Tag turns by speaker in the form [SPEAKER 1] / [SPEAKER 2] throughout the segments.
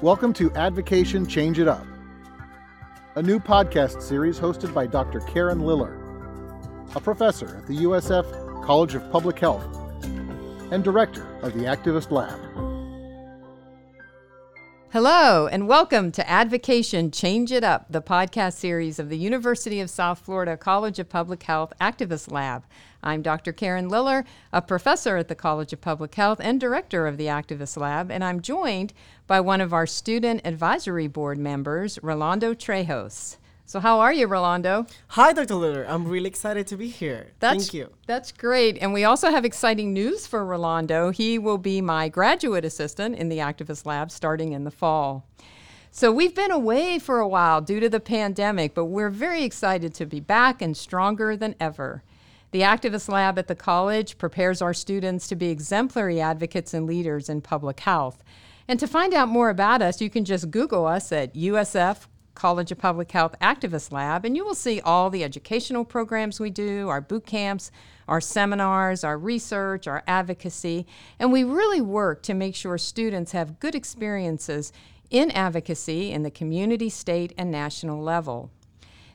[SPEAKER 1] Welcome to Advocation Change It Up, a new podcast series hosted by Dr. Karen Liller, a professor at the USF College of Public Health and director of the Activist Lab.
[SPEAKER 2] Hello, and welcome to Advocation Change It Up, the podcast series of the University of South Florida College of Public Health Activist Lab. I'm Dr. Karen Liller, a professor at the College of Public Health and director of the Activist Lab, and I'm joined by one of our student advisory board members, Rolando Trejos. So, how are you, Rolando?
[SPEAKER 3] Hi, Dr. Liller. I'm really excited to be here.
[SPEAKER 2] That's,
[SPEAKER 3] Thank you.
[SPEAKER 2] That's great. And we also have exciting news for Rolando. He will be my graduate assistant in the Activist Lab starting in the fall. So, we've been away for a while due to the pandemic, but we're very excited to be back and stronger than ever. The Activist Lab at the college prepares our students to be exemplary advocates and leaders in public health. And to find out more about us, you can just Google us at USF College of Public Health Activist Lab, and you will see all the educational programs we do, our boot camps, our seminars, our research, our advocacy, and we really work to make sure students have good experiences in advocacy in the community, state, and national level.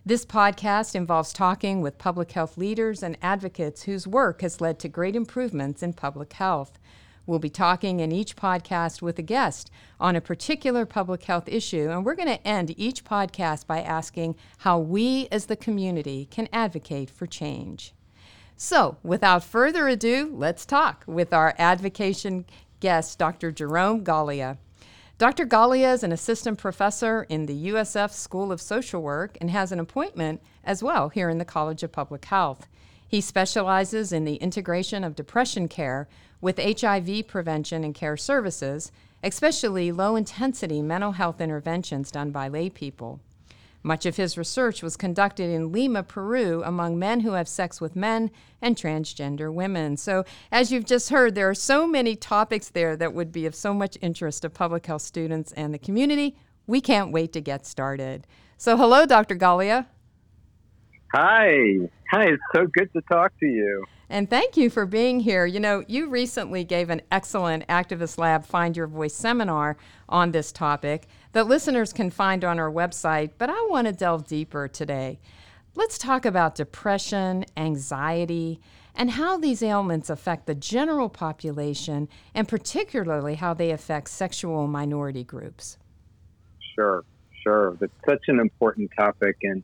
[SPEAKER 2] This podcast involves talking with public health leaders and advocates whose work has led to great improvements in public health. We'll be talking in each podcast with a guest on a particular public health issue, and we're going to end each podcast by asking how we as the community can advocate for change. So, without further ado, let's talk with our advocation guest, Dr. Jerome Galea. Dr. Galea is an assistant professor in the USF School of Social Work and has an appointment as well here in the College of Public Health. He specializes in the integration of depression care with HIV prevention and care services, especially low intensity mental health interventions done by lay people. Much of his research was conducted in Lima, Peru, among men who have sex with men and transgender women. So, as you've just heard, there are so many topics there that would be of so much interest to public health students and the community. We can't wait to get started. So, hello, Dr. Galea.
[SPEAKER 4] Hi. Hi, it's so good to talk to you.
[SPEAKER 2] And thank you for being here. You know, you recently gave an excellent Activist Lab Find Your Voice seminar on this topic that listeners can find on our website, but I want to delve deeper today. Let's talk about depression, anxiety, and how these ailments affect the general population, and particularly how they affect sexual minority groups.
[SPEAKER 4] Sure, sure. That's such an important topic. And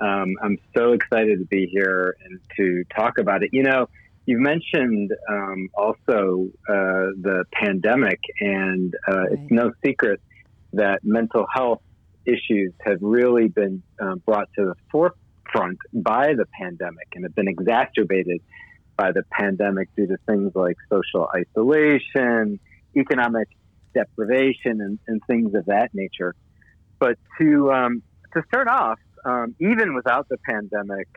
[SPEAKER 4] um, I'm so excited to be here and to talk about it. You know, you mentioned um, also uh, the pandemic, and uh, right. it's no secret that mental health issues have really been uh, brought to the forefront by the pandemic and have been exacerbated by the pandemic due to things like social isolation, economic deprivation, and, and things of that nature. But to um, to start off, um, even without the pandemic,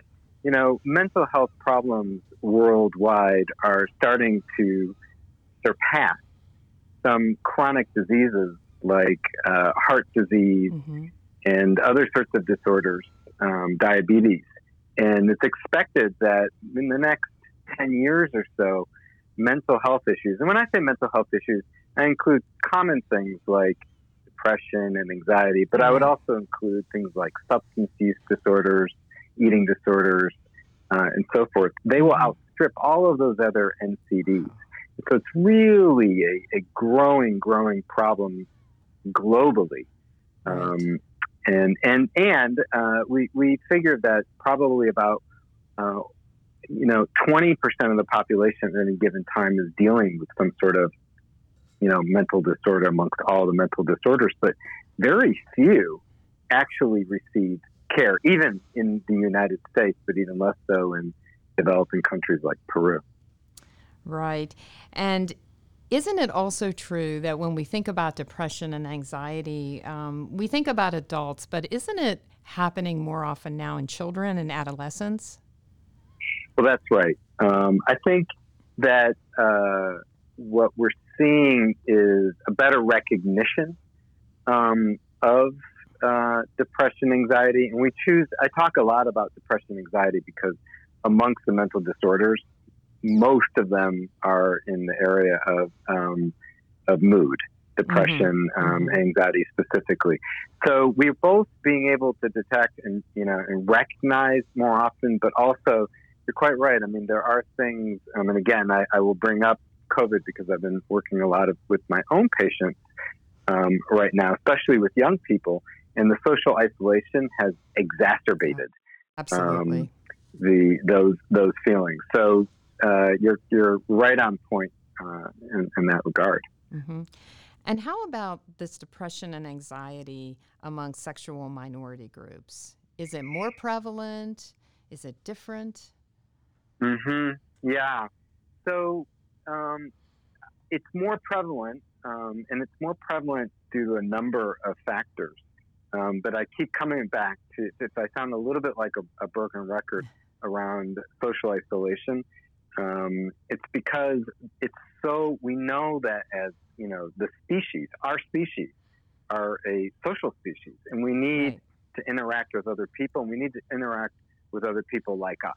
[SPEAKER 4] you know, mental health problems worldwide are starting to surpass some chronic diseases like uh, heart disease mm-hmm. and other sorts of disorders, um, diabetes. And it's expected that in the next 10 years or so, mental health issues, and when I say mental health issues, I include common things like depression and anxiety, but I would mm-hmm. also include things like substance use disorders, eating disorders, uh, and so forth. They will outstrip all of those other NCDs. So it's really a, a growing, growing problem globally. Um, and and and uh, we we figured that probably about uh, you know 20% of the population at any given time is dealing with some sort of you know mental disorder amongst all the mental disorders, but very few actually receive care, even in the United States, but even less so in developing countries like Peru.
[SPEAKER 2] Right, and isn't it also true that when we think about depression and anxiety, um, we think about adults, but isn't it happening more often now in children and adolescents?
[SPEAKER 4] Well, that's right. Um, I think that uh, what we're seeing is a better recognition um, of uh, depression, anxiety, and we choose. I talk a lot about depression, anxiety because amongst the mental disorders, most of them are in the area of um, of mood, depression,
[SPEAKER 2] Mhm,
[SPEAKER 4] um,
[SPEAKER 2] mhm.
[SPEAKER 4] anxiety specifically. So we're both being able to detect and you know and recognize more often, but also you're quite right. I mean, there are things, um, and again, I, I will bring up COVID because I've been working a lot of, with my own patients um, right now, especially with young people, and the social isolation has exacerbated
[SPEAKER 2] Absolutely.
[SPEAKER 4] the those those feelings. So uh, you're you're right on point uh, in, in that regard.
[SPEAKER 2] hmm And how about this depression and anxiety among sexual minority groups? Is it more prevalent? Is it different?
[SPEAKER 4] Mm-hmm. Yeah. So um, it's more prevalent, um, and it's more prevalent due to a number of factors. Um, but I keep coming back to if I sound a little bit like a, a broken record around social isolation, um, it's because it's so we know that as you know the species, our species, are a social species, and we need
[SPEAKER 2] Right.
[SPEAKER 4] to interact with other people, and we need to interact with other people like us.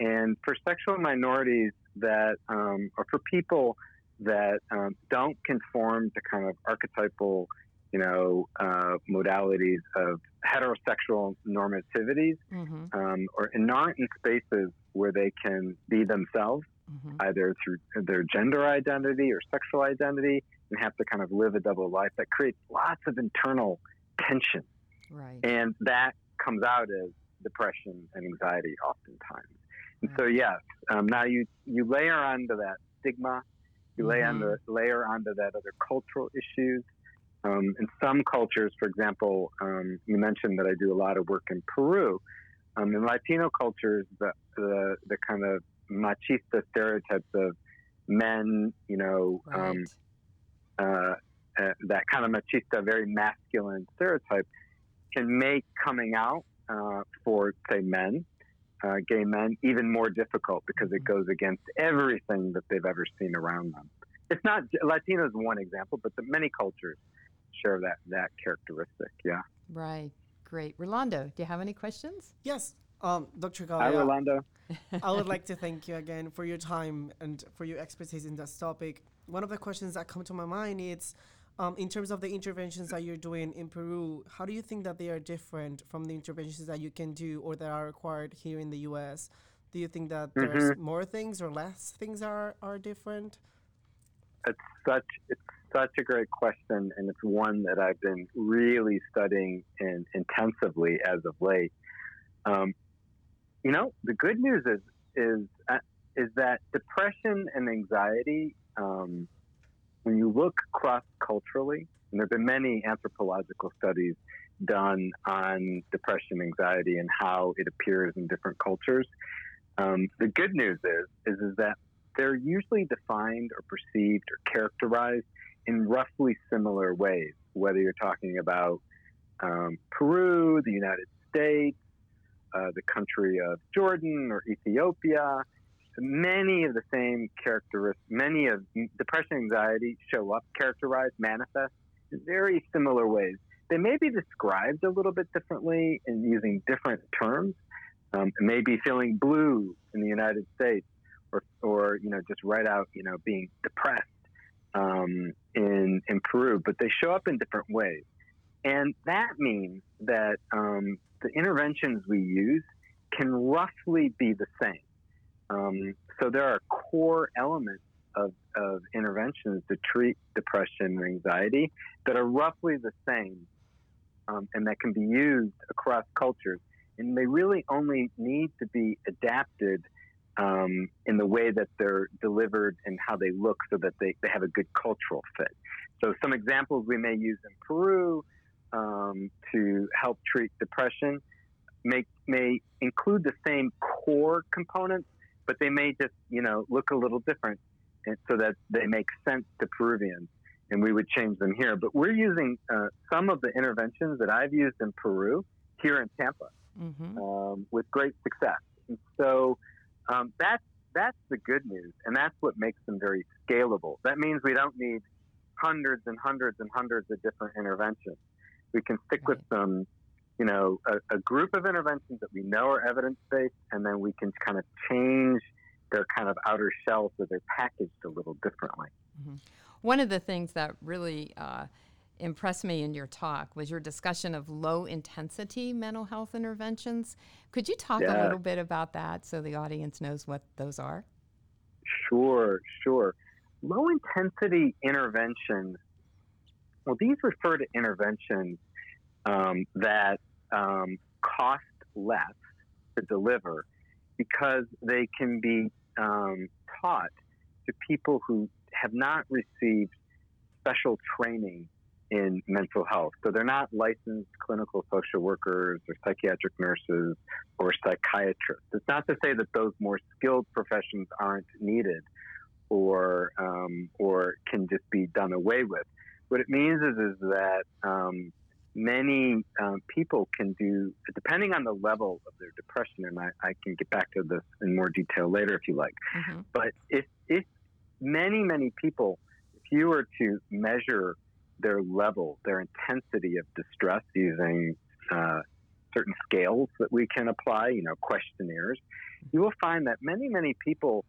[SPEAKER 4] And for sexual minorities that, um, or for people that um, don't conform to kind of archetypal, you know, uh, modalities of heterosexual normativities,
[SPEAKER 2] hmm
[SPEAKER 4] um, or and aren't in spaces where they can be themselves,
[SPEAKER 2] hmm
[SPEAKER 4] either through their gender identity or sexual identity, and have to kind of live a double life, that creates lots of internal tension.
[SPEAKER 2] Right.
[SPEAKER 4] And that comes out as depression and anxiety oftentimes. And so, yes, um, now you, you layer onto that stigma, you lay
[SPEAKER 2] Mhm.
[SPEAKER 4] onto, layer onto that other cultural issues. Um, in some cultures, for example, um, you mentioned that I do a lot of work in Peru. Um, in Latino cultures, the, the, the kind of machista stereotypes of men, you know,
[SPEAKER 2] Right.
[SPEAKER 4] um, uh, uh, that kind of machista, very masculine stereotype can make coming out uh, for, say, men, uh, gay men, even more difficult because it goes against everything that they've ever seen around them. It's not Latino is one example, but the many cultures share that that characteristic. Yeah.
[SPEAKER 2] right. Great. Rolando, do you have any questions?
[SPEAKER 3] Yes, um, Dr.
[SPEAKER 4] Hi, Rolando.
[SPEAKER 3] I would like to thank you again for your time and for your expertise in this topic. One of the questions that come to my mind is, um, in terms of the interventions that you're doing in Peru, how do you think that they are different from the interventions that you can do or that are required here in the U.S.? Do you think that there's more things or less things are, are different?
[SPEAKER 4] It's such it's such a great question, and it's one that I've been really studying in, intensively as of late. Um, you know, the good news is is uh, is that depression and anxiety, um, when you look cross culturally, and there have been many anthropological studies done on depression, anxiety, and how it appears in different cultures. Um, the good news is, is is that they're usually defined or perceived or characterized in roughly similar ways, whether you're talking about um, Peru, the United States, uh, the country of Jordan or Ethiopia. Many of the same characteristics, many of depression anxiety show up, characterized, manifest in very similar ways. They may be described a little bit differently and using different terms. Um, maybe feeling blue in the United States, or, or you know, just right out, you know, being depressed um, in in Peru, but they show up in different ways, and that means that um, the interventions we use can roughly be the same. Um, so there are core elements of, of interventions to treat depression and anxiety that are roughly the same, um, and that can be used across cultures, and they really only need to be adapted um, in the way that they're delivered and how they look so that they, they have a good cultural fit. So, some examples we may use in Peru um, to help treat depression may, may include the same core components, but they may just, you know, look a little different so that they make sense to Peruvians. And we would change them here. But we're using uh, some of the interventions that I've used in Peru here in Tampa
[SPEAKER 2] Mm-hmm.
[SPEAKER 4] um, with great success. And so um, that's that's the good news, and that's what makes them very scalable. That means we don't need hundreds and hundreds and hundreds of different interventions. We can stick with some, you know, a, a group of interventions that we know are evidence based, and then we can kind of change their kind of outer shell so they're packaged a little differently.
[SPEAKER 2] one of the things that really uh, impressed me in your talk was your discussion of low intensity mental health interventions. Could you talk
[SPEAKER 4] Yeah.
[SPEAKER 2] a little bit about that so the audience knows what those are?
[SPEAKER 4] Sure, sure. Low intensity interventions. Well, these refer to interventions um, that um, cost less to deliver because they can be um, taught to people who have not received special training in mental health. So they're not licensed clinical social workers or psychiatric nurses or psychiatrists. It's not to say that those more skilled professions aren't needed or um, or can just be done away with. What it means is is that um, many um, people can do, depending on the level of their depression, and I, I can get back to this in more detail later if you like.
[SPEAKER 2] hmm
[SPEAKER 4] But if if many many people, if you were to measure their level, their intensity of distress using uh, certain scales that we can apply, you know, questionnaires, you will find that many many people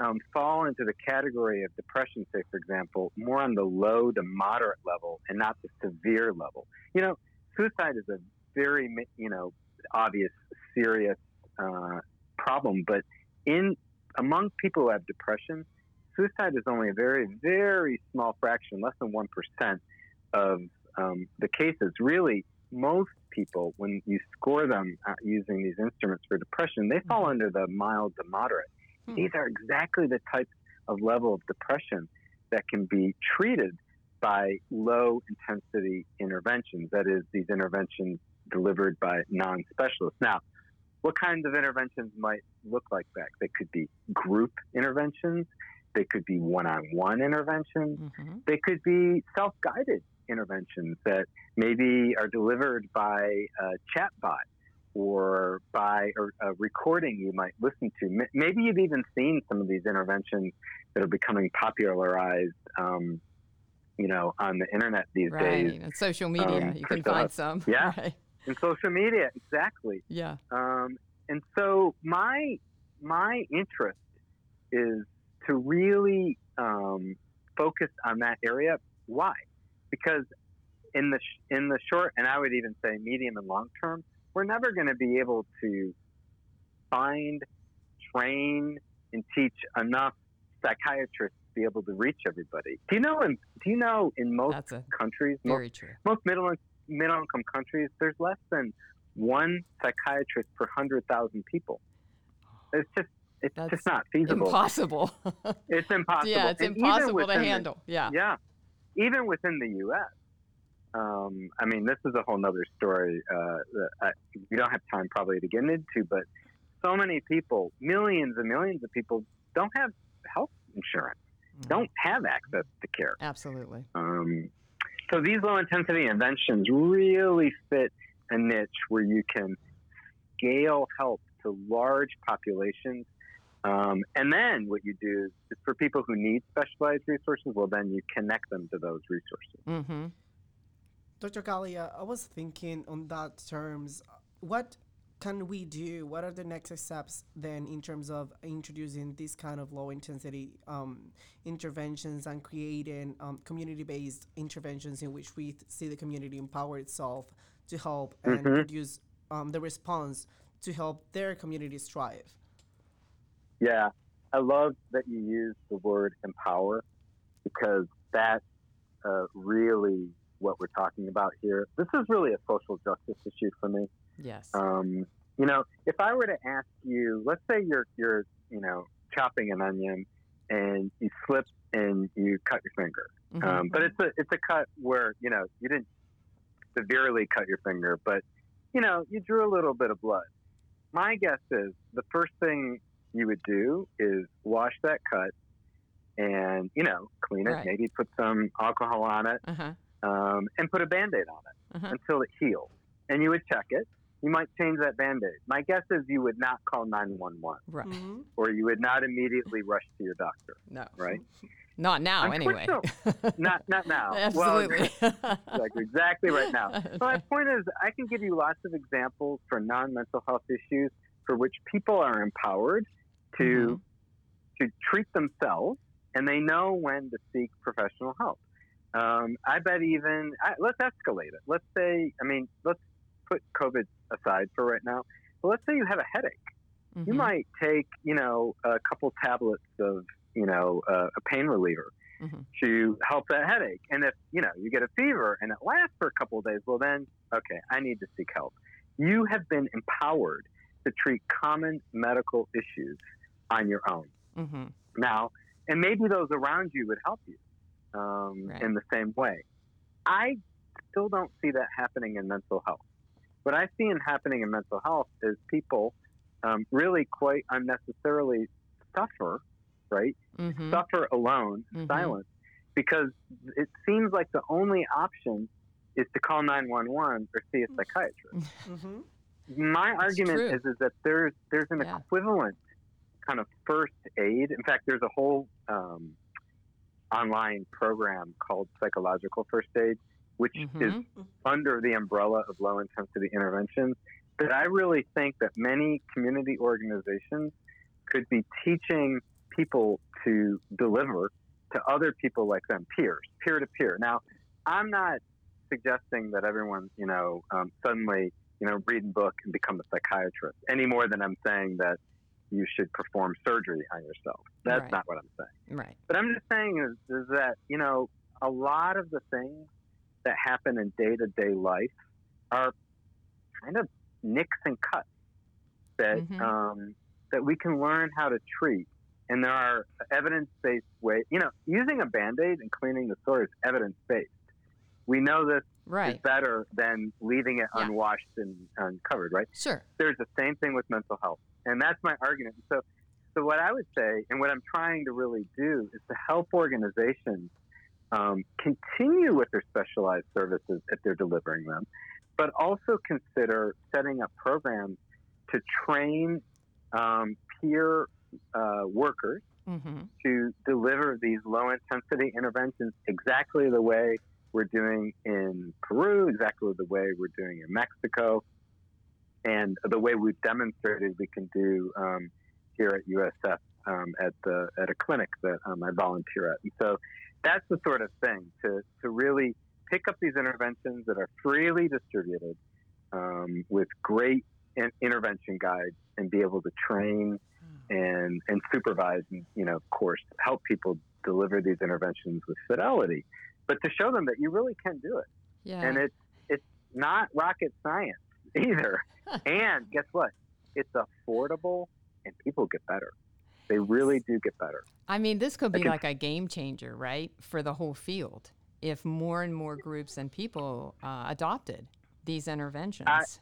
[SPEAKER 4] um, fall into the category of depression, say for example, more on the low to moderate level and not the severe level. You know, suicide is a very you know obvious serious uh, problem, but in among people who have depression, suicide is only a very, very small fraction, less than 1% of um, the cases. Really, most people, when you score them uh, using these instruments for depression, they fall under the mild to moderate.
[SPEAKER 2] Hmm.
[SPEAKER 4] These are exactly the types of level of depression that can be treated by low intensity interventions. That is, these interventions delivered by non specialists. Now, what kinds of interventions might look like that? They could be group interventions, they could be one on one interventions,
[SPEAKER 2] hmm
[SPEAKER 4] they could be self guided interventions that maybe are delivered by a chatbot or by a, a recording you might listen to. Maybe you've even seen some of these interventions that are becoming popularized. Um, you know, on the internet these days,
[SPEAKER 2] Right. And social media,
[SPEAKER 4] um,
[SPEAKER 2] you can find some.
[SPEAKER 4] Yeah.
[SPEAKER 2] Right.
[SPEAKER 4] in social media, exactly.
[SPEAKER 2] Yeah.
[SPEAKER 4] Um, and so my my interest is to really um, focus on that area. Why? Because in the sh- in the short, and I would even say medium and long term, we're never going to be able to find, train, and teach enough psychiatrists to be able to reach everybody. Do you know? In, do you know in most countries, most
[SPEAKER 2] true.
[SPEAKER 4] most middle middle income countries, there's less than one psychiatrist per hundred thousand people. It's just it's
[SPEAKER 2] That's
[SPEAKER 4] just not feasible.
[SPEAKER 2] Impossible.
[SPEAKER 4] It's impossible.
[SPEAKER 2] yeah, it's
[SPEAKER 4] And
[SPEAKER 2] impossible to
[SPEAKER 4] within the-
[SPEAKER 2] handle. yeah.
[SPEAKER 4] yeah, even within the U.S. Um, I mean, this is a whole nother story. Uh, that I, we don't have time probably to get into, but so many people, millions and millions of people, don't have health insurance,
[SPEAKER 2] Mhm.
[SPEAKER 4] don't have access to care.
[SPEAKER 2] Absolutely.
[SPEAKER 4] Um, so these low intensity interventions really fit a niche where you can scale help to large populations. Um, and then what you do is, is for people who need specialized resources, well, then you connect them to those resources.
[SPEAKER 2] Mm-hmm.
[SPEAKER 3] Dr. Galea, I was thinking on that terms, what can we do? What are the next steps then in terms of introducing this kind of low intensity um, interventions and creating um, community based interventions in which we see the community empower itself to help and
[SPEAKER 4] Mhm.
[SPEAKER 3] produce um, the response to help their communities thrive?
[SPEAKER 4] Yeah, I love that you use the word empower because that uh, really what we're talking about here. This is really a social justice issue for me.
[SPEAKER 2] Yes.
[SPEAKER 4] Um, you know, if I were to ask you, let's say you're you're you know chopping an onion and you slip and you cut your finger,
[SPEAKER 2] Mhm.
[SPEAKER 4] um, but it's a it's a cut where you know you didn't severely cut your finger, but you know you drew a little bit of blood. My guess is the first thing you would do is wash that cut and you know clean it,
[SPEAKER 2] Right.
[SPEAKER 4] maybe put some alcohol on it,
[SPEAKER 2] uh-huh.
[SPEAKER 4] Um, and put a band-aid on it
[SPEAKER 2] Uh-huh.
[SPEAKER 4] until it heals. And you would check it. You might change that band-aid. My guess is you would not call 911
[SPEAKER 2] Right.
[SPEAKER 3] Mhm.
[SPEAKER 4] or you would not immediately rush to your doctor,
[SPEAKER 2] No.
[SPEAKER 4] right?
[SPEAKER 2] Not now, anyway.
[SPEAKER 4] not not now.
[SPEAKER 2] Absolutely.
[SPEAKER 4] Well, like exactly right now. So my point is I can give you lots of examples for non-mental health issues for which people are empowered to
[SPEAKER 2] Mm-hmm.
[SPEAKER 4] to treat themselves and they know when to seek professional help. Um, I bet even I, let's escalate it. Let's say, I mean, let's put COVID aside for right now. But let's say you have a headache. You
[SPEAKER 2] Mhm.
[SPEAKER 4] might take, you know, a couple tablets of, you know, uh, a pain reliever
[SPEAKER 2] Mhm.
[SPEAKER 4] to help that headache. And if, you know, you get a fever and it lasts for a couple of days, well, then, okay, I need to seek help. You have been empowered to treat common medical issues on your own
[SPEAKER 2] Mm-hmm.
[SPEAKER 4] now, and maybe those around you would help you um,
[SPEAKER 2] Right.
[SPEAKER 4] in the same way. I still don't see that happening in mental health. What I see in happening in mental health is people um, really quite unnecessarily suffer, right?
[SPEAKER 2] Mhm.
[SPEAKER 4] Suffer alone,
[SPEAKER 2] Mhm.
[SPEAKER 4] silent, because it seems like the only option is to call 911 or see a psychiatrist
[SPEAKER 3] hmm
[SPEAKER 4] my
[SPEAKER 2] It's
[SPEAKER 4] argument
[SPEAKER 2] true.
[SPEAKER 4] is is that there's there's an
[SPEAKER 2] Yeah.
[SPEAKER 4] equivalent kind of first aid. In fact, there's a whole um, online program called psychological first aid, which is
[SPEAKER 2] Mhm.
[SPEAKER 4] under the umbrella of low intensity interventions. That I really think that many community organizations could be teaching people to deliver to other people like them, peers, peer to peer. Now, I'm not suggesting that everyone, you know, um, suddenly, you know, read a book and become a psychiatrist any more than I'm saying that you should perform surgery on yourself. That's
[SPEAKER 2] Right.
[SPEAKER 4] not what I'm saying.
[SPEAKER 2] Right.
[SPEAKER 4] But I'm just saying is, is that, you know, a lot of the things that happen in day to day life are kind of nicks and cuts that
[SPEAKER 2] Mhm.
[SPEAKER 4] um, that we can learn how to treat. And there are evidence based ways, you know, using a band aid and cleaning the sore is evidence based. We know this is better than leaving it
[SPEAKER 2] Yeah.
[SPEAKER 4] unwashed and uncovered, right?
[SPEAKER 2] Sure.
[SPEAKER 4] there's the same thing with mental health, and that's my argument. So, so what I would say, and what I'm trying to really do, is to help organizations um, continue with their specialized services if they're delivering them, but also consider setting up programs to train um, peer uh, workers
[SPEAKER 2] hmm
[SPEAKER 4] to deliver these low intensity interventions exactly the way we're doing in Peru, exactly the way we're doing in Mexico, and the way we've demonstrated we can do um, here at USF um, at the at a clinic that um, I volunteer at. And so that's the sort of thing to to really pick up these interventions that are freely distributed um, with great in- intervention guides and be able to train and and supervise and you know of course help people deliver these interventions with fidelity but to show them that you really can do it
[SPEAKER 2] Yeah.
[SPEAKER 4] and it's it's not rocket science either. And guess what? It's affordable and people get better. They really do get better.
[SPEAKER 2] I mean, this could be like a game changer, right, for the whole field if more and more groups and people uh, adopted these interventions.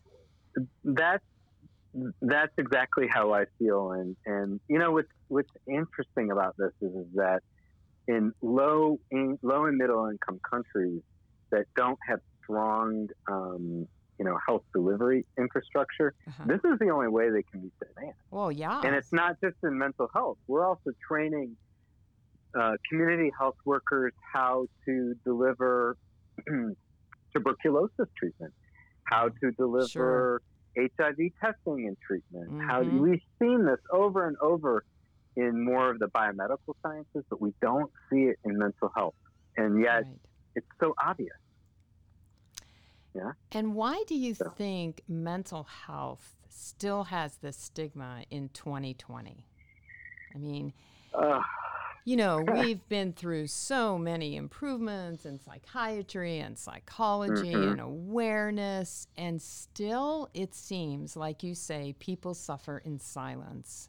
[SPEAKER 4] that's that's exactly how I feel, and and you know what's what's interesting about this is, is that in low in low and middle income countries that don't have strong um, you know health delivery infrastructure,
[SPEAKER 2] Uh-huh.
[SPEAKER 4] this is the only way they can meet demand.
[SPEAKER 2] well, yeah.
[SPEAKER 4] And it's not just in mental health. We're also training uh, community health workers how to deliver tuberculosis treatment, how to deliver
[SPEAKER 2] Sure.
[SPEAKER 4] HIV testing and treatment. How
[SPEAKER 2] Mhm.
[SPEAKER 4] we've seen this over and over in more of the biomedical sciences, but we don't see it in mental health, and yet
[SPEAKER 2] Right.
[SPEAKER 4] it's so obvious.
[SPEAKER 2] And why do you
[SPEAKER 4] So-
[SPEAKER 2] think mental health still has this stigma in 2020? I mean,
[SPEAKER 4] Ugh.
[SPEAKER 2] you know, we've been through so many improvements in psychiatry and psychology
[SPEAKER 4] Mhm.
[SPEAKER 2] and awareness, and still it seems, like you say, people suffer in silence.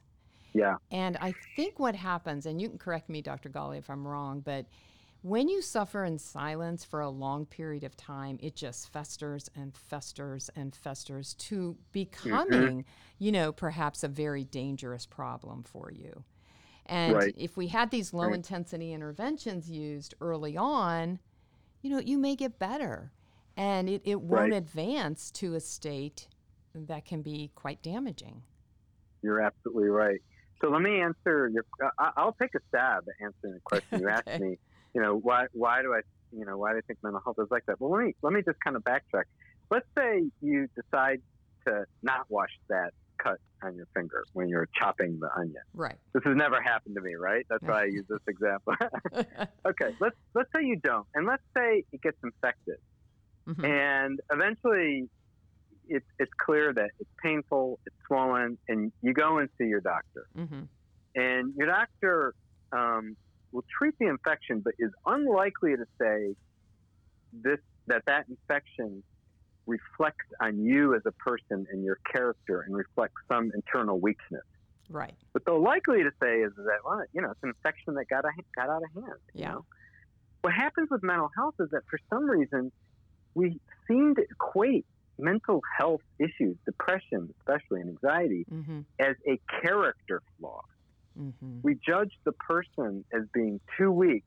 [SPEAKER 4] yeah,
[SPEAKER 2] And I think what happens, and you can correct me, Dr. Galea, if I'm wrong, but when you suffer in silence for a long period of time, it just festers and festers and festers to mm-hmm. becoming, you know, perhaps a very dangerous problem for you. And
[SPEAKER 4] Right.
[SPEAKER 2] if we had these low
[SPEAKER 4] Right.
[SPEAKER 2] intensity interventions used early on, you know, you may get better and it, it won't
[SPEAKER 4] Right.
[SPEAKER 2] advance to a state that can be quite damaging.
[SPEAKER 4] You're absolutely right. So let me answer your. I- I'll take a stab at answering the question you asked me. You know, why why do I you know why do I think mental health is like that? Well, let me let me just kind of backtrack. Let's say you decide to not wash that cut on your finger when you're chopping the onion.
[SPEAKER 2] Right.
[SPEAKER 4] This has never happened to me, right? That's why I use this example. okay, let's let's say you don't, and let's say it gets infected,
[SPEAKER 2] Mhm.
[SPEAKER 4] and eventually it's it's clear that it's painful, it's swollen, and you go and see your doctor,
[SPEAKER 2] hmm
[SPEAKER 4] and your doctor um, will treat the infection, but is unlikely to say this that that infection reflects on you as a person and your character and reflects some internal weakness.
[SPEAKER 2] Right.
[SPEAKER 4] What they're likely to say is that, well, you know, it's an infection that got, a, got out of hand. You
[SPEAKER 2] Yeah.
[SPEAKER 4] know? What happens with mental health is that for some reason, we seem to equate mental health issues, depression, especially, and anxiety,
[SPEAKER 2] hmm
[SPEAKER 4] as a character flaw.
[SPEAKER 2] Hmm
[SPEAKER 4] We judge the person as being too weak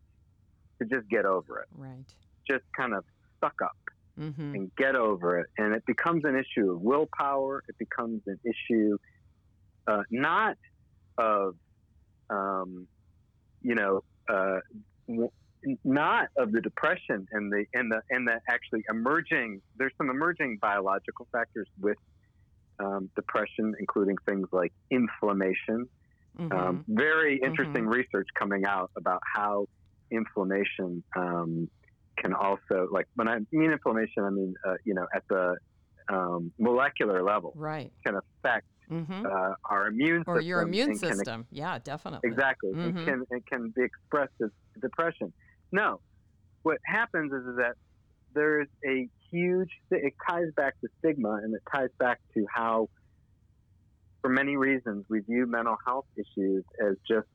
[SPEAKER 4] to just get over it,
[SPEAKER 2] Right.
[SPEAKER 4] just kind of suck up
[SPEAKER 2] hmm
[SPEAKER 4] and get over it. And it becomes an issue of willpower. It becomes an issue uh, not of, um, you know, uh, w- not of the depression and the and the and the actually emerging. There's some emerging biological factors with um, depression, including things like inflammation.
[SPEAKER 2] Hmm
[SPEAKER 4] Um, very interesting research coming out about how inflammation um, can also, like when I mean inflammation, I mean uh, you know at the um, molecular level
[SPEAKER 2] right.
[SPEAKER 4] can affect
[SPEAKER 2] hmm
[SPEAKER 4] uh, our immune
[SPEAKER 2] or
[SPEAKER 4] system
[SPEAKER 2] your immune system. yeah, definitely.
[SPEAKER 4] exactly, it can it can be expressed as depression. No, what happens is, is that there is a huge. It ties back to stigma, and it ties back to how, for many reasons, we view mental health issues as just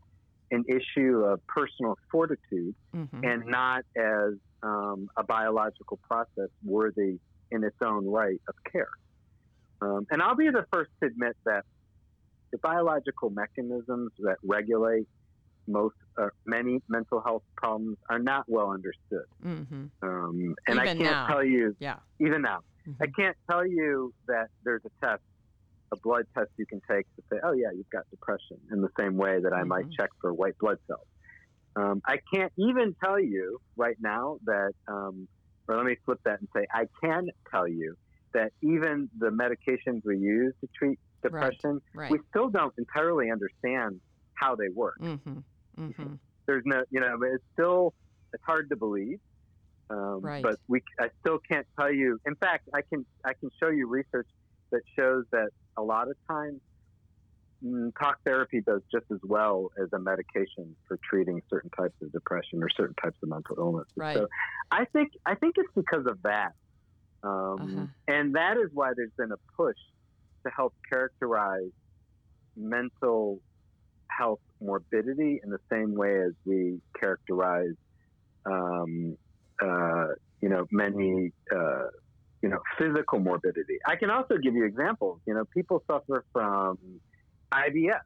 [SPEAKER 4] an issue of personal fortitude
[SPEAKER 2] hmm
[SPEAKER 4] and not as um, a biological process worthy in its own right of care. Um, and I'll be the first to admit that the biological mechanisms that regulate most, uh, many mental health problems are not well understood.
[SPEAKER 2] hmm
[SPEAKER 4] Um, and I can't
[SPEAKER 2] now.
[SPEAKER 4] tell you,
[SPEAKER 2] Yeah.
[SPEAKER 4] even now,
[SPEAKER 2] Mhm.
[SPEAKER 4] I can't tell you that there's a test, a blood test you can take to say, oh, yeah, you've got depression, in the same way that I might
[SPEAKER 2] Mhm.
[SPEAKER 4] check for white blood cells. Um, I can't even tell you right now that, um, or let me flip that and say, I can tell you that even the medications we use to treat depression,
[SPEAKER 2] Right.
[SPEAKER 4] we still don't entirely understand how they work
[SPEAKER 2] hmm hmm
[SPEAKER 4] there's no, you know, it's still, it's hard to believe. Um,
[SPEAKER 2] Right.
[SPEAKER 4] But we, I still can't tell you. In fact, I can, I can show you research that shows that a lot of times, mm, talk therapy does just as well as a medication for treating certain types of depression or certain types of mental illness.
[SPEAKER 2] Right.
[SPEAKER 4] So I think, I think it's because of that, um,
[SPEAKER 2] Uh-huh.
[SPEAKER 4] and that is why there's been a push to help characterize mental health morbidity in the same way as we characterize, um, uh, you know, many, uh, you know, physical morbidity. I can also give you examples. You know, people suffer from IBS.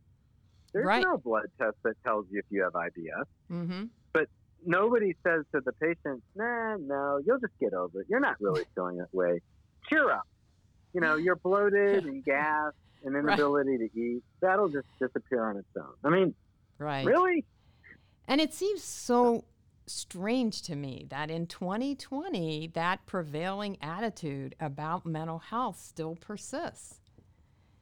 [SPEAKER 4] There's
[SPEAKER 2] Right.
[SPEAKER 4] no blood test that tells you if you have IBS.
[SPEAKER 2] hmm But
[SPEAKER 4] Nobody says to the patient, "Nah, no, you'll just get over it. You're not really feeling that way. Cheer up. You know, you're bloated and gas and inability to eat. That'll just disappear on its own." I mean,
[SPEAKER 2] Right.
[SPEAKER 4] really?
[SPEAKER 2] And it seems so strange to me that in 2020, that prevailing attitude about mental health still persists.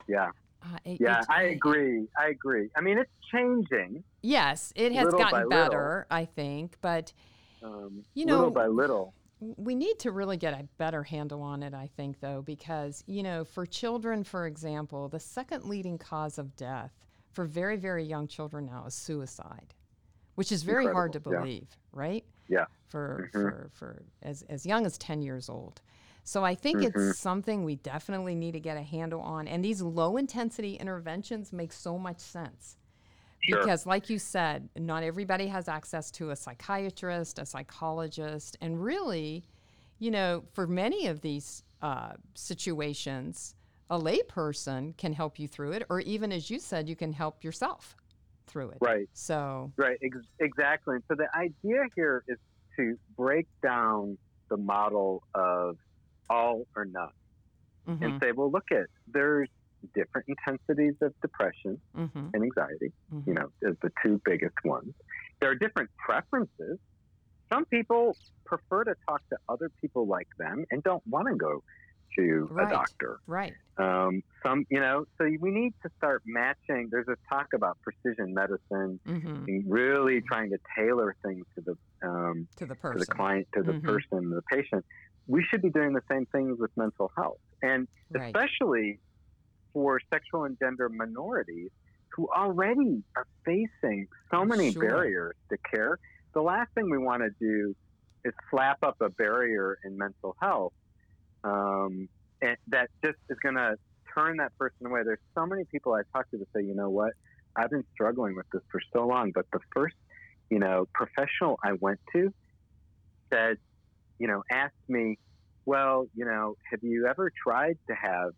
[SPEAKER 4] Yeah.
[SPEAKER 2] Uh, it-
[SPEAKER 4] Yeah,
[SPEAKER 2] it-
[SPEAKER 4] I agree. I agree. I mean, it's changing
[SPEAKER 2] Yes, it has
[SPEAKER 4] Little
[SPEAKER 2] gotten
[SPEAKER 4] little.
[SPEAKER 2] better, I think, but
[SPEAKER 4] um,
[SPEAKER 2] You
[SPEAKER 4] little by little.
[SPEAKER 2] we need to really get a better handle on it, I think, though, because, you know, for children, for example, the second leading cause of death for very, very young children now is suicide, which is very hard to
[SPEAKER 4] Incredible,
[SPEAKER 2] believe, right?
[SPEAKER 4] Yeah.
[SPEAKER 2] For,
[SPEAKER 4] Mhm.
[SPEAKER 2] for, for as, as young as 10 years old. So I think
[SPEAKER 4] Mhm.
[SPEAKER 2] it's something we definitely need to get a handle on. And these low intensity interventions make so much sense.
[SPEAKER 4] Sure.
[SPEAKER 2] Because, like you said, not everybody has access to a psychiatrist, a psychologist, and really, you know, for many of these uh, situations, a layperson can help you through it, or even as you said, you can help yourself through it.
[SPEAKER 4] Right.
[SPEAKER 2] So,
[SPEAKER 4] Right, ex- exactly. And so the idea here is to break down the model of all or none
[SPEAKER 2] mhm,
[SPEAKER 4] and say, well, look at there's different intensities of depression
[SPEAKER 2] mhm,
[SPEAKER 4] and anxiety,
[SPEAKER 2] mhm.
[SPEAKER 4] you know, as the two biggest ones. There are different preferences. Some people prefer to talk to other people like them and don't want to go to
[SPEAKER 2] Right.
[SPEAKER 4] a doctor.
[SPEAKER 2] Right.
[SPEAKER 4] Um, some, you know, so we need to start matching. There's a talk about precision medicine
[SPEAKER 2] hmm
[SPEAKER 4] and really trying to tailor things to the um,
[SPEAKER 2] To the person, to
[SPEAKER 4] the client, to the
[SPEAKER 2] Mhm.
[SPEAKER 4] person, the patient. We should be doing the same things with mental health, and
[SPEAKER 2] Right.
[SPEAKER 4] especially for sexual and gender minorities who already are facing so many
[SPEAKER 2] Sure.
[SPEAKER 4] barriers to care. The last thing we want to do is slap up a barrier in mental health um, that just is going to turn that person away. There's so many people I talk to that say, you know what, I've been struggling with this for so long, but the first, you know, professional I went to said, you know, asked me, well, you know, have you ever tried to have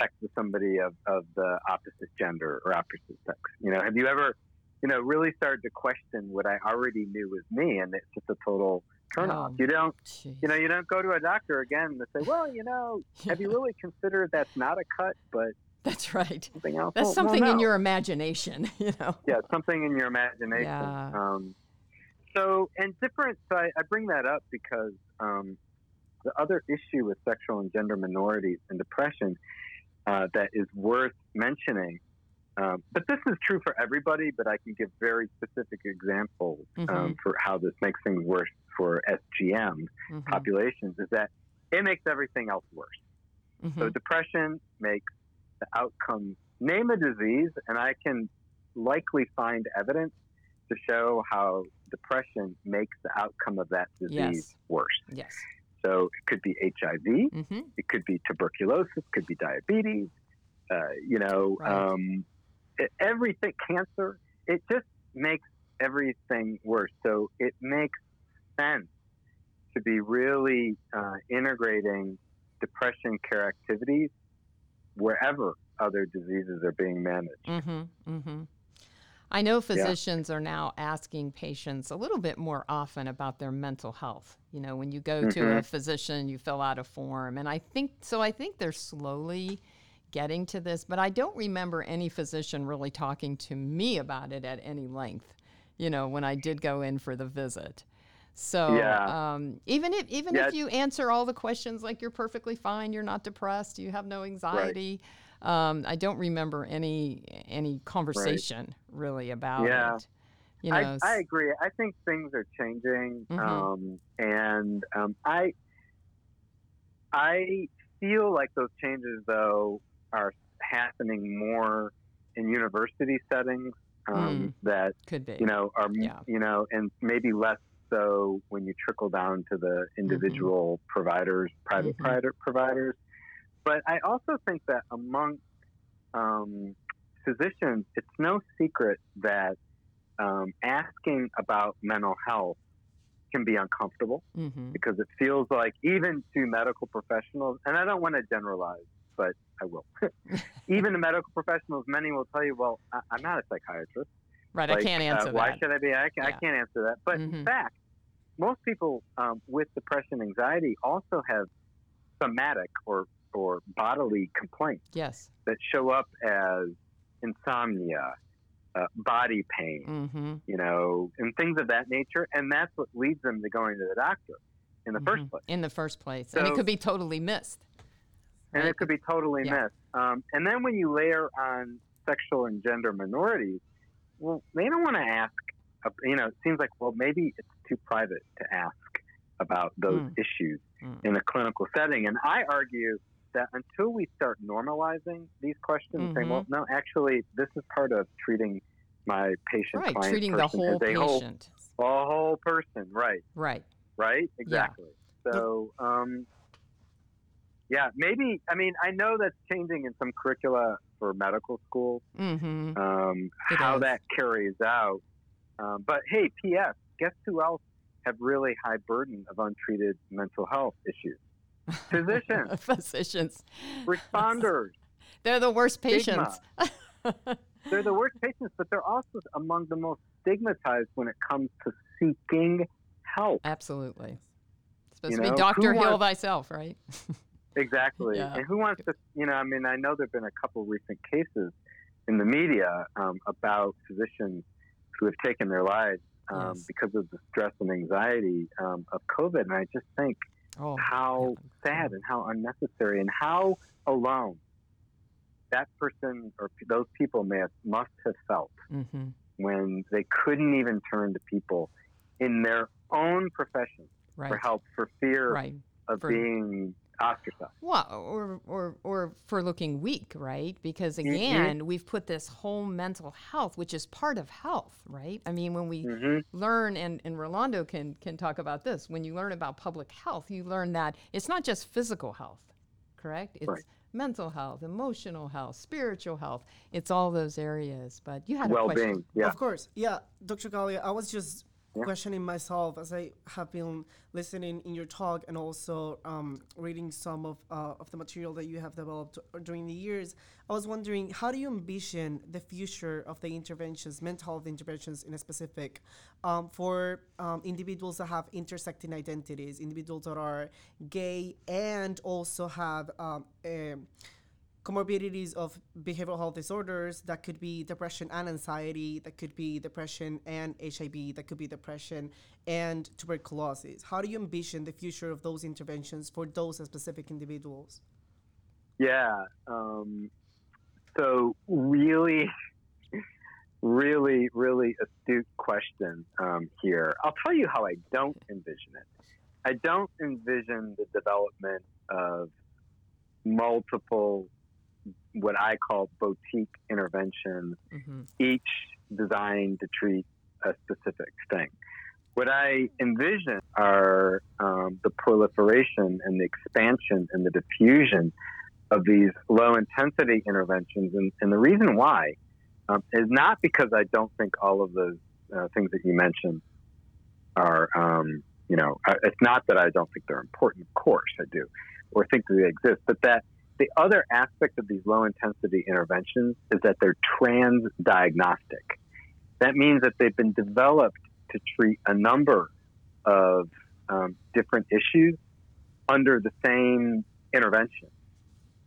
[SPEAKER 4] sex with somebody of, of the opposite gender or opposite sex? You know, have you ever, you know, really started to question what I already knew was me? And it's just a total turnoff.
[SPEAKER 2] Oh.
[SPEAKER 4] You don't,
[SPEAKER 2] Jeez.
[SPEAKER 4] you know, you don't go to a doctor again and say, well, you know, have you really considered that's not a cut, but
[SPEAKER 2] That's right.
[SPEAKER 4] something else?
[SPEAKER 2] That's
[SPEAKER 4] Well,
[SPEAKER 2] something
[SPEAKER 4] well,
[SPEAKER 2] in your imagination, you know.
[SPEAKER 4] yeah, something in your imagination.
[SPEAKER 2] Yeah.
[SPEAKER 4] Um, so, and different. So, I, I bring that up because um, the other issue with sexual and gender minorities and depression uh, that is worth mentioning. Um, but this is true for everybody. But I can give very specific examples um,
[SPEAKER 2] Mhm.
[SPEAKER 4] for how this makes things worse for SGM
[SPEAKER 2] Mhm.
[SPEAKER 4] populations. Is that it makes everything else worse. So
[SPEAKER 2] Mhm.
[SPEAKER 4] depression makes the outcome. Name a disease, and I can likely find evidence to show how depression makes the outcome of that disease
[SPEAKER 2] Yes.
[SPEAKER 4] worse.
[SPEAKER 2] Yes.
[SPEAKER 4] So it could be HIV,
[SPEAKER 2] hmm
[SPEAKER 4] it could be tuberculosis, it could be diabetes. Uh, you know,
[SPEAKER 2] Right.
[SPEAKER 4] um, everything, cancer. It just makes everything worse. So it makes sense to be really uh, integrating depression care activities wherever other diseases are being managed.
[SPEAKER 2] hmm hmm I know physicians are now asking patients a little bit more often about their mental health. You know, when you go to a physician, you fill out a form, and I think so. I think they're slowly getting to this, but I don't remember any physician really talking to me about it at any length. You know, when I did go in for the visit. So
[SPEAKER 4] Yeah.
[SPEAKER 2] um, even if even
[SPEAKER 4] Yeah.
[SPEAKER 2] if you answer all the questions like you're perfectly fine, you're not depressed, you have no anxiety. Um, I don't remember any any conversation really about
[SPEAKER 4] Yeah.
[SPEAKER 2] it. You know,
[SPEAKER 4] I, I agree. I think things are changing,
[SPEAKER 2] Mhm.
[SPEAKER 4] um, and um, I I feel like those changes though are happening more in university settings um, that
[SPEAKER 2] could be.
[SPEAKER 4] you know are
[SPEAKER 2] Yeah.
[SPEAKER 4] you know and maybe less so when you trickle down to the individual providers, private
[SPEAKER 2] Mhm.
[SPEAKER 4] private providers. But I also think that among um, physicians, it's no secret that um, asking about mental health can be uncomfortable
[SPEAKER 2] hmm
[SPEAKER 4] because it feels like even to medical professionals, and I don't want to generalize, but I will. even the medical professionals, many will tell you, "Well, I, I'm not a psychiatrist.
[SPEAKER 2] Right, I can't
[SPEAKER 4] uh,
[SPEAKER 2] answer
[SPEAKER 4] why
[SPEAKER 2] that.
[SPEAKER 4] should I be? I, ca- I can't answer that. But
[SPEAKER 2] Mhm.
[SPEAKER 4] in fact, most people um, with depression, anxiety also have somatic or or bodily complaints
[SPEAKER 2] yes.
[SPEAKER 4] that show up as insomnia, uh, body pain,
[SPEAKER 2] hmm
[SPEAKER 4] you know, and things of that nature. And that's what leads them to going to the doctor in the first place.
[SPEAKER 2] In the first place, and it could be totally missed.
[SPEAKER 4] And it could be totally
[SPEAKER 2] Yeah.
[SPEAKER 4] missed. Um, and then when you layer on sexual and gender minorities, well, they don't want to ask. You know, it seems like well, maybe it's too private to ask about those
[SPEAKER 2] Mm.
[SPEAKER 4] issues
[SPEAKER 2] Mm.
[SPEAKER 4] in a clinical setting. And I argue that until we start normalizing these questions, saying,
[SPEAKER 2] Mhm.
[SPEAKER 4] well, no, actually, this is part of treating my patient
[SPEAKER 2] Right,
[SPEAKER 4] client
[SPEAKER 2] treating the whole
[SPEAKER 4] as a whole,
[SPEAKER 2] patient.
[SPEAKER 4] a whole person, right?
[SPEAKER 2] Right.
[SPEAKER 4] right? Exactly. So, um, yeah, maybe. I mean, I know that's changing in some curricula for medical schools.
[SPEAKER 2] hmm
[SPEAKER 4] Um,
[SPEAKER 2] It
[SPEAKER 4] how
[SPEAKER 2] is.
[SPEAKER 4] that carries out. Um, but hey, P.S. Guess who else have really high burden of untreated mental health issues? Physicians,
[SPEAKER 2] Physicians.
[SPEAKER 4] responders.
[SPEAKER 2] They're the worst patients.
[SPEAKER 4] They're the worst patients, but they're also among the most stigmatized when it comes to seeking help.
[SPEAKER 2] Absolutely. It's supposed
[SPEAKER 4] You
[SPEAKER 2] to be
[SPEAKER 4] know, who
[SPEAKER 2] Heal
[SPEAKER 4] wants-
[SPEAKER 2] thyself, right?
[SPEAKER 4] Exactly.
[SPEAKER 2] Yeah.
[SPEAKER 4] And who wants to, you know, I mean, I know there have been a couple recent cases in the media um, about physicians who have taken their lives um,
[SPEAKER 2] Yes.
[SPEAKER 4] because of the stress and anxiety um, of COVID. And I just think,
[SPEAKER 2] Oh,
[SPEAKER 4] how
[SPEAKER 2] yeah.
[SPEAKER 4] sad and how unnecessary and how alone that person or those people may have must have felt
[SPEAKER 2] hmm
[SPEAKER 4] when they couldn't even turn to people in their own profession
[SPEAKER 2] Right.
[SPEAKER 4] for help for fear
[SPEAKER 2] Right.
[SPEAKER 4] of
[SPEAKER 2] For-
[SPEAKER 4] being ostracized.
[SPEAKER 2] Well, or, or, or for looking weak, right? Because
[SPEAKER 4] Mm-hmm.
[SPEAKER 2] again, we've put this whole mental health, which is part of health, right? I mean, when we
[SPEAKER 4] hmm
[SPEAKER 2] learn, and, and Rolando can, can talk about this, when you learn about public health, you learn that it's not just physical health, correct? It's
[SPEAKER 4] Right.
[SPEAKER 2] mental health, emotional health, spiritual health. It's all those areas. But you had a question.
[SPEAKER 4] Yeah.
[SPEAKER 3] Of course. Yeah, Dr. Galea, I was just
[SPEAKER 4] Yeah.
[SPEAKER 3] questioning myself as I have been listening in your talk and also um, reading some of, uh, of the material that you have developed during the years. I was wondering, how do you envision the future of the interventions, mental health interventions in a specific, um, for um, individuals that have intersecting identities, individuals that are gay and also have um, um, comorbidities of behavioral health disorders that could be depression and anxiety that could be depression and hiv that could be depression and tuberculosis how do you envision the future of those interventions for those specific individuals
[SPEAKER 4] Yeah. Um, so really, really, really astute question um, here. I'll tell you how I don't envision it. I don't envision the development of multiple, what I call boutique interventions,
[SPEAKER 2] hmm
[SPEAKER 4] each designed to treat a specific thing. What I envision are um, the proliferation and the expansion and the diffusion of these low intensity interventions. And, and the reason why um, is not because I don't think all of those uh, things that you mentioned are, um, you know, uh, it's not that I don't think they're important, of course I do, or think that they exist, but that the other aspect of these low intensity interventions is that they're trans diagnostic. That means that they've been developed to treat a number of um, different issues under the same intervention.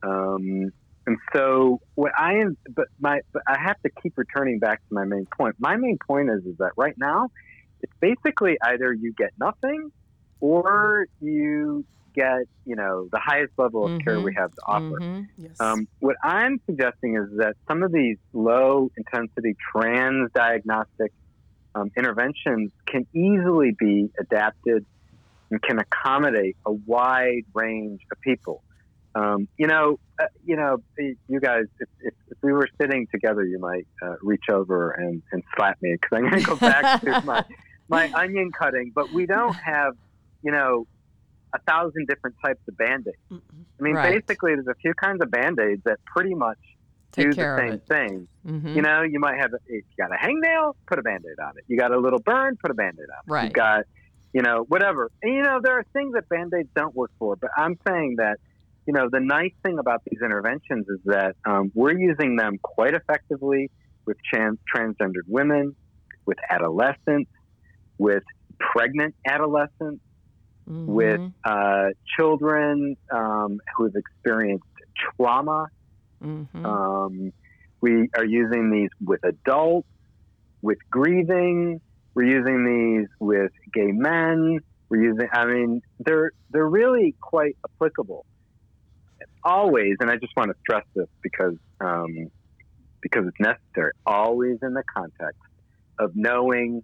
[SPEAKER 4] Um, and so what I am, but my, but I have to keep returning back to my main point. My main point is, is that right now, it's basically either you get nothing or you get, you know, the highest level of care
[SPEAKER 2] Mhm.
[SPEAKER 4] we have to offer.
[SPEAKER 2] hmm
[SPEAKER 3] yes
[SPEAKER 4] Um, what I'm suggesting is that some of these low intensity trans diagnostic um, interventions can easily be adapted and can accommodate a wide range of people. Um, you know, uh, you know, you guys, if, if, if we were sitting together, you might uh, reach over and, and slap me because I'm going to go back to my, my onion cutting. But we don't have, you know, a thousand different types of band-aids.
[SPEAKER 3] Mm-mm.
[SPEAKER 4] I mean,
[SPEAKER 2] Right.
[SPEAKER 4] basically, there's a few kinds of band-aids that pretty much
[SPEAKER 2] Take
[SPEAKER 4] do the same thing.
[SPEAKER 2] hmm
[SPEAKER 4] You know, you might have, if you got a hangnail, put a band-aid on it. You got a little burn, put a band-aid on it.
[SPEAKER 2] Right.
[SPEAKER 4] You've got, you know, whatever. And, you know, there are things that band-aids don't work for, but I'm saying that, you know, the nice thing about these interventions is that um, we're using them quite effectively with trans- transgendered women, with adolescents, with pregnant adolescents, with
[SPEAKER 2] Mhm.
[SPEAKER 4] uh, children um, who have experienced trauma.
[SPEAKER 2] Mhm.
[SPEAKER 4] Um, we are using these with adults, with grieving. We're using these with gay men. We're using. I mean, they're they're really quite applicable. Always, and I just want to stress this because um, because it's necessary. Always in the context of knowing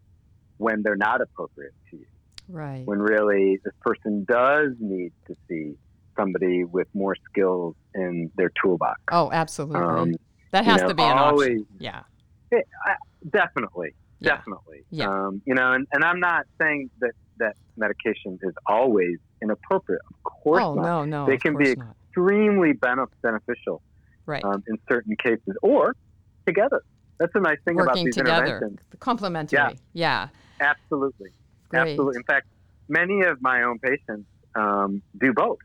[SPEAKER 4] when they're not appropriate to you
[SPEAKER 2] right.
[SPEAKER 4] when really this person does need to see somebody with more skills in their toolbox.
[SPEAKER 2] Oh, absolutely.
[SPEAKER 4] Um,
[SPEAKER 2] that
[SPEAKER 4] you
[SPEAKER 2] has
[SPEAKER 4] know,
[SPEAKER 2] to be an
[SPEAKER 4] always,
[SPEAKER 2] option. Yeah.
[SPEAKER 4] Definitely,
[SPEAKER 2] Yeah.
[SPEAKER 4] definitely.
[SPEAKER 2] Yeah.
[SPEAKER 4] Um, you know, and, and I'm not saying that that medication is always inappropriate. Of course
[SPEAKER 2] oh
[SPEAKER 4] not.
[SPEAKER 2] no, no.
[SPEAKER 4] They can be
[SPEAKER 2] not.
[SPEAKER 4] Extremely benef- beneficial
[SPEAKER 2] Right.
[SPEAKER 4] um, in certain cases, or together. That's a nice thing about
[SPEAKER 2] Working
[SPEAKER 4] these
[SPEAKER 2] together.
[SPEAKER 4] interventions.
[SPEAKER 2] Complementary. Yeah.
[SPEAKER 4] Absolutely.
[SPEAKER 2] Great.
[SPEAKER 4] Absolutely. In fact, many of my own patients um, do both.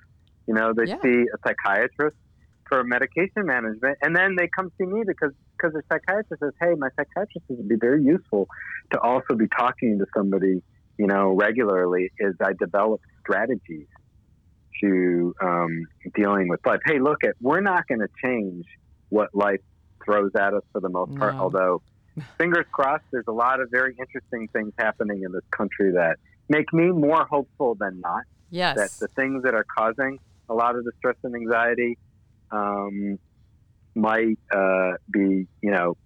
[SPEAKER 4] You know, they
[SPEAKER 2] Yeah.
[SPEAKER 4] see a psychiatrist for medication management, and then they come see me because because their psychiatrist says, "Hey, my psychiatrist would be very useful to also be talking to somebody, you know, regularly as I develop strategies to um, dealing with life. Hey, look, at we're not going to change what life throws at us for the most part,
[SPEAKER 2] No.
[SPEAKER 4] although." Fingers crossed. There's a lot of very interesting things happening in this country that make me more hopeful than not
[SPEAKER 2] Yes.
[SPEAKER 4] That the things that are causing a lot of the stress and anxiety um, might uh, be, you know,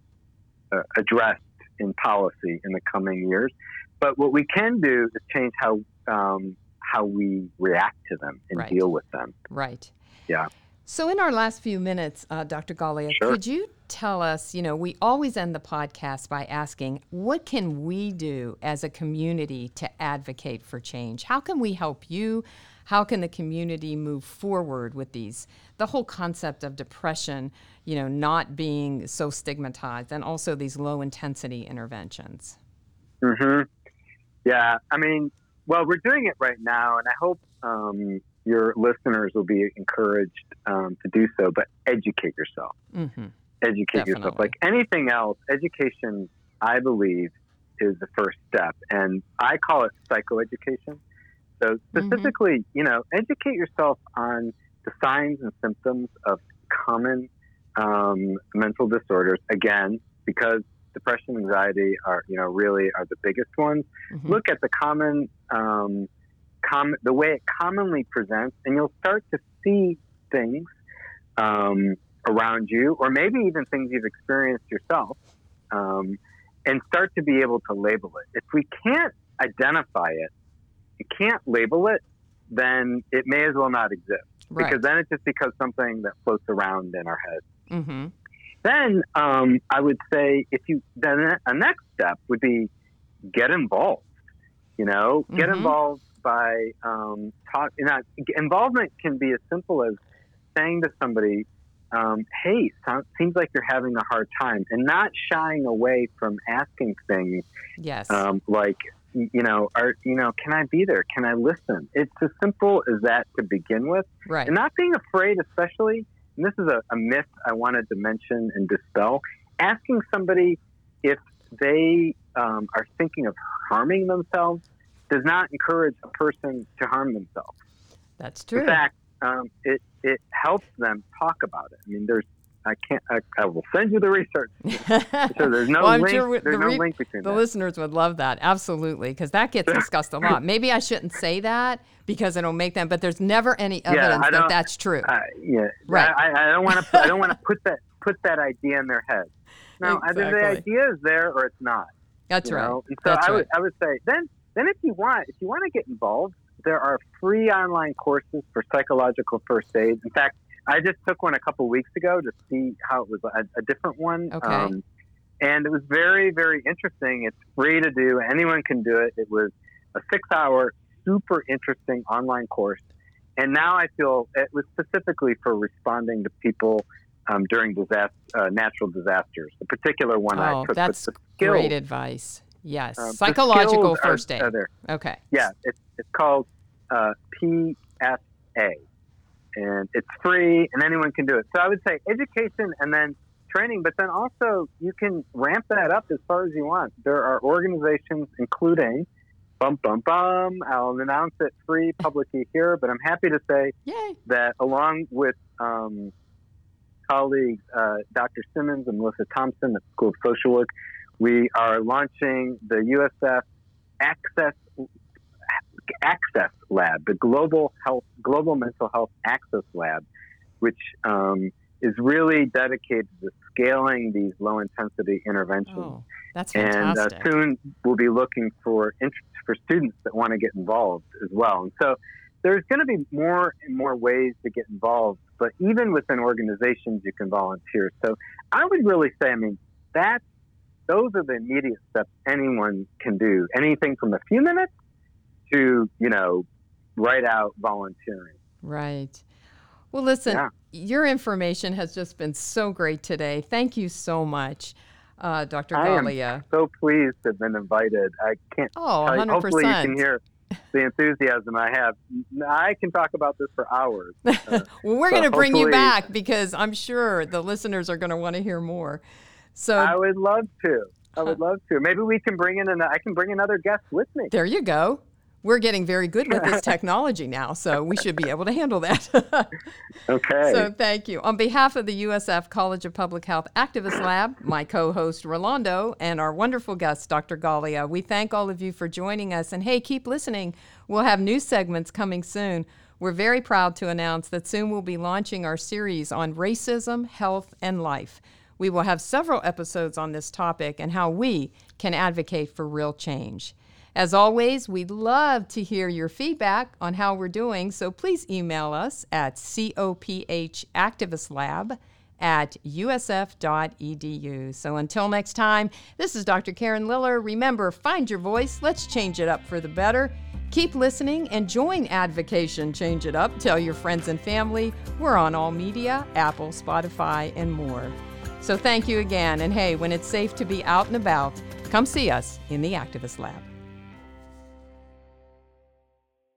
[SPEAKER 4] uh, addressed in policy in the coming years. But what we can do is change how um, how we react to them and
[SPEAKER 2] Right.
[SPEAKER 4] deal with them.
[SPEAKER 2] Right.
[SPEAKER 4] Yeah.
[SPEAKER 2] So, in our last few minutes, uh, Dr. Galea,
[SPEAKER 4] Sure.
[SPEAKER 2] could you tell us? You know, we always end the podcast by asking, what can we do as a community to advocate for change? How can we help you? How can the community move forward with these? The whole concept of depression, you know, not being so stigmatized, and also these low intensity interventions.
[SPEAKER 4] hmm Yeah, I mean, well, we're doing it right now, and I hope um, your listeners will be encouraged um, to do so. But educate yourself.
[SPEAKER 2] hmm
[SPEAKER 4] Educate yourself. Like anything else, education, I believe, is the first step, and I call it psychoeducation. So specifically, you know, educate yourself on the signs and symptoms of common um, mental disorders. Again, because depression, and anxiety are, you know, really are the biggest ones.
[SPEAKER 2] Mhm.
[SPEAKER 4] Look at the common, um, com- the way it commonly presents, and you'll start to see things um, around you, or maybe even things you've experienced yourself, um, and start to be able to label it. If we can't identify it, you can't label it, then it may as well not exist
[SPEAKER 2] Right.
[SPEAKER 4] because then it just becomes something that floats around in our head.
[SPEAKER 2] hmm
[SPEAKER 4] Then um, I would say if you then a next step would be get involved. You know, get
[SPEAKER 2] Mhm.
[SPEAKER 4] involved by um, talk. Involvement can be as simple as saying to somebody, um, "Hey, so, seems like you're having a hard time," and not shying away from asking things
[SPEAKER 2] Yes.
[SPEAKER 4] um, like you know, are you know, can I be there? Can I listen? It's as simple as that to begin with
[SPEAKER 2] right.
[SPEAKER 4] and not being afraid, especially, and this is a, a myth I wanted to mention and dispel, asking somebody if they um, are thinking of harming themselves does not encourage a person to harm themselves.
[SPEAKER 2] That's true.
[SPEAKER 4] In fact, um, it, it helps them talk about it. I mean, there's, I can't, I, I will send you the research. So there's no
[SPEAKER 2] Well,
[SPEAKER 4] link,
[SPEAKER 2] sure
[SPEAKER 4] there's
[SPEAKER 2] the
[SPEAKER 4] no
[SPEAKER 2] re-
[SPEAKER 4] link between
[SPEAKER 2] The
[SPEAKER 4] that.
[SPEAKER 2] listeners would love that, absolutely, because that gets discussed a lot. Maybe I shouldn't say that because it'll make them, but there's never any evidence
[SPEAKER 4] I
[SPEAKER 2] that that's true.
[SPEAKER 4] Uh, yeah,
[SPEAKER 2] Right.
[SPEAKER 4] I, I don't want to. I don't want to put that put that idea in their head. No, either the idea is there or it's not.
[SPEAKER 2] that's right.
[SPEAKER 4] know? And so
[SPEAKER 2] That's
[SPEAKER 4] I would
[SPEAKER 2] right.
[SPEAKER 4] I would say then then if you want if you want to get involved, there are free online courses for psychological first aid. In fact, I just took one a couple weeks ago to see how it was a, a different one. Um,
[SPEAKER 2] Okay.
[SPEAKER 4] and it was very very interesting. It's free to do. Anyone can do it. It was a six hour super interesting online course. And now I feel it was specifically for responding to people um, during disaster, uh, natural disasters. The particular one I
[SPEAKER 2] Oh,
[SPEAKER 4] took,
[SPEAKER 2] that's
[SPEAKER 4] the skills,
[SPEAKER 2] Great advice. Yes.
[SPEAKER 4] um,
[SPEAKER 2] Psychological first aid. okay.
[SPEAKER 4] Yeah, it's it's called uh, PFA, and it's free, and anyone can do it. So I would say education and then training, but then also you can ramp that up as far as you want. There are organizations, including bum bum bum. I'll announce it free publicly here, but I'm happy to say
[SPEAKER 2] Yay.
[SPEAKER 4] that along with um, colleagues uh, Dr. Simmons and Melissa Thompson at the School of Social Work, we are launching the USF Access Access Lab, the Global Health Global Mental Health Access Lab, which um, is really dedicated to scaling these low intensity interventions
[SPEAKER 2] Oh, that's
[SPEAKER 4] and uh, soon we'll be looking for interest for students that want to get involved as well. And so there's going to be more and more ways to get involved, but even within organizations, you can volunteer. So I would really say, I mean, that those are the immediate steps anyone can do. Anything from a few minutes to you know, right out volunteering.
[SPEAKER 2] Right. Well, listen,
[SPEAKER 4] Yeah.
[SPEAKER 2] your information has just been so great today. Thank you so much, uh, Dr.
[SPEAKER 4] I am So pleased to have been invited. I can't
[SPEAKER 2] Oh,
[SPEAKER 4] tell you-
[SPEAKER 2] 100%.
[SPEAKER 4] hopefully you can hear the enthusiasm I have. I can talk about this for hours. Uh,
[SPEAKER 2] well, we're
[SPEAKER 4] so
[SPEAKER 2] going to bring you back because I'm sure the listeners are going to want to hear more. So
[SPEAKER 4] I would love to. I would love to. Maybe we can bring in an. I can bring another guest with me.
[SPEAKER 2] there you go. we're getting very good with this technology now, so we should be able to handle that.
[SPEAKER 4] okay.
[SPEAKER 2] So thank you. On behalf of the USF College of Public Health Activist Lab, my co host Rolando, and our wonderful guest, Dr. Galea, we thank all of you for joining us. And hey, keep listening. We'll have new segments coming soon. We're very proud to announce that soon we'll be launching our series on racism, health, and life. We will have several episodes on this topic and how we can advocate for real change. As always, we'd love to hear your feedback on how we're doing, so please email us at cophactivistlab at usf.edu. So until next time, this is Dr. Karen Liller. Remember, find your voice. Let's change it up for the better. Keep listening and join Advocation Change It Up. Tell your friends and family. We're on all media, Apple, Spotify, and more. So thank you again. And hey, when it's safe to be out and about, come see us in the Activist Lab.